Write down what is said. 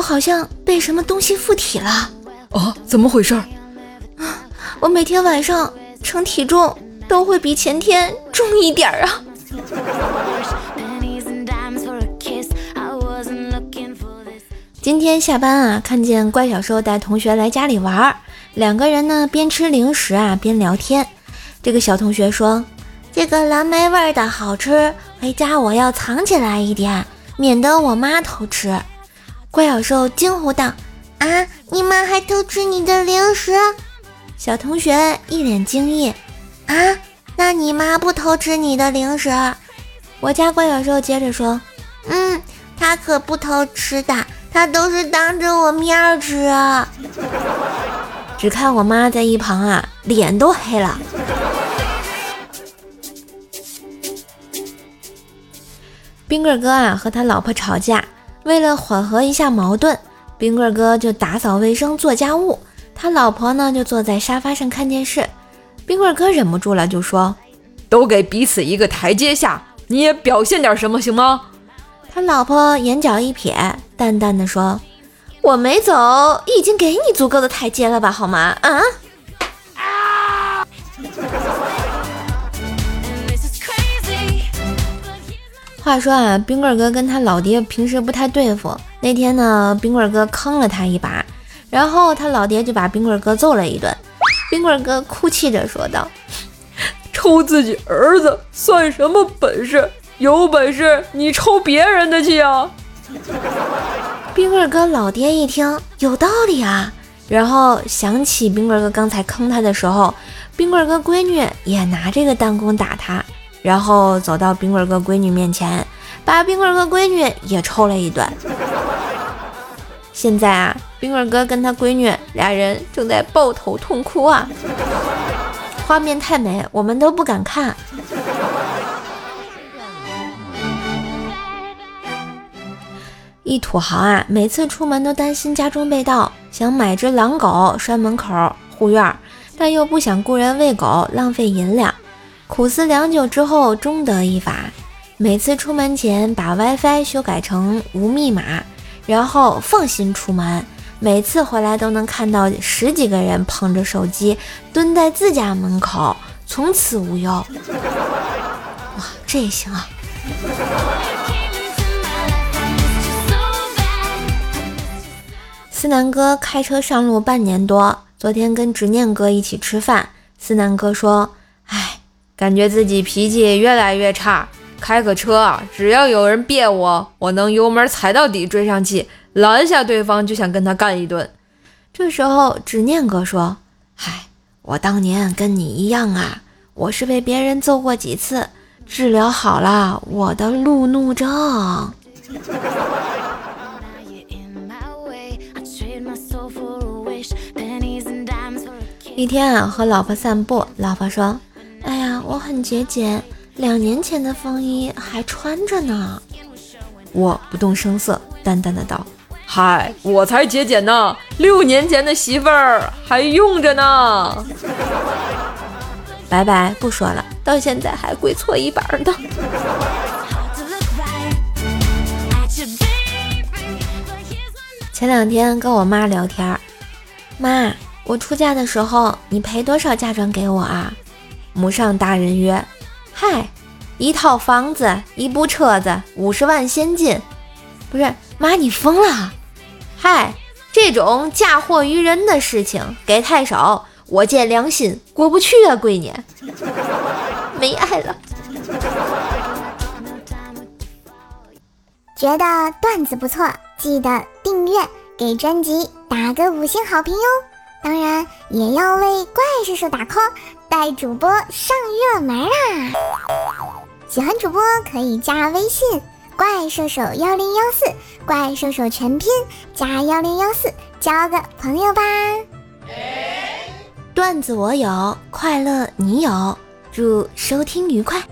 我好像被什么东西附体了。啊，怎么回事？啊，我每天晚上称体重都会比前天重一点儿啊。今天下班啊，看见怪小兽带同学来家里玩儿，两个人呢边吃零食啊边聊天。这个小同学说：“这个蓝莓味的好吃，回家我要藏起来一点，免得我妈偷吃。”怪小兽惊呼道：“啊，你妈还偷吃你的零食？”小同学一脸惊异：“啊，那你妈不偷吃你的零食？”我家怪小兽接着说：“嗯，她可不偷吃的。”他都是当着我面吃！只看我妈在一旁啊，脸都黑了。冰棍哥啊和他老婆吵架，为了缓和一下矛盾，冰棍哥就打扫卫生做家务，他老婆呢就坐在沙发上看电视。冰棍哥忍不住了，就说：“都给彼此一个台阶下，你也表现点什么行吗？”他老婆眼角一撇，淡淡的说：“我没走，已经给你足够的台阶了吧，好吗？”啊！话说啊，冰棍哥跟他老爹平时不太对付。那天呢，冰棍哥坑了他一把，然后他老爹就把冰棍哥揍了一顿。冰棍哥哭泣着说道：“ 抽自己儿子算什么本事？”有本事你抽别人的气啊！冰棍哥老爹一听有道理啊，然后想起冰棍哥刚才坑他的时候，冰棍哥闺女也拿这个弹弓打他，然后走到冰棍哥闺女面前，把冰棍哥闺女也抽了一顿。现在啊，冰棍哥跟他闺女俩人正在抱头痛哭啊，画面太美，我们都不敢看。一土豪啊，每次出门都担心家中被盗，想买只狼狗拴门口护院，但又不想雇人喂狗浪费银两。苦思良久之后，终得一法：每次出门前把 WiFi 修改成无密码，然后放心出门。每次回来都能看到十几个人捧着手机蹲在自家门口，从此无忧。哇，这也行啊！思南哥开车上路半年多，昨天跟执念哥一起吃饭。思南哥说：“，感觉自己脾气越来越差，开个车，只要有人别我，我能油门踩到底追上去，拦下对方就想跟他干一顿。”这时候执念哥说：“嗨，我当年跟你一样啊，我是被别人揍过几次，治疗好了我的路怒症。”一天啊，和老婆散步，老婆说：“，我很节俭，两年前的风衣还穿着呢。”我不动声色，淡淡的道：“嗨，我才节俭呢，六年前的媳妇儿还用着呢。”拜拜，不说了，到现在还跪搓衣板呢。前两天跟我妈聊天，妈。我出嫁的时候，你赔多少嫁妆给我啊？母上大人曰：“嗨，一套房子，一部车子，五十万现金。”不是妈，你疯了？嗨，这种嫁祸于人的事情给太少，我见良心过不去啊，闺女，没爱了。觉得段子不错，记得订阅，给专辑打个五星好评哟。当然也要为怪叔叔打 call，带主播上热门啦！喜欢主播可以加微信“怪兽手幺零幺四”，怪兽手全拼加幺零幺四，交个朋友吧。段子我有，快乐你有，祝收听愉快。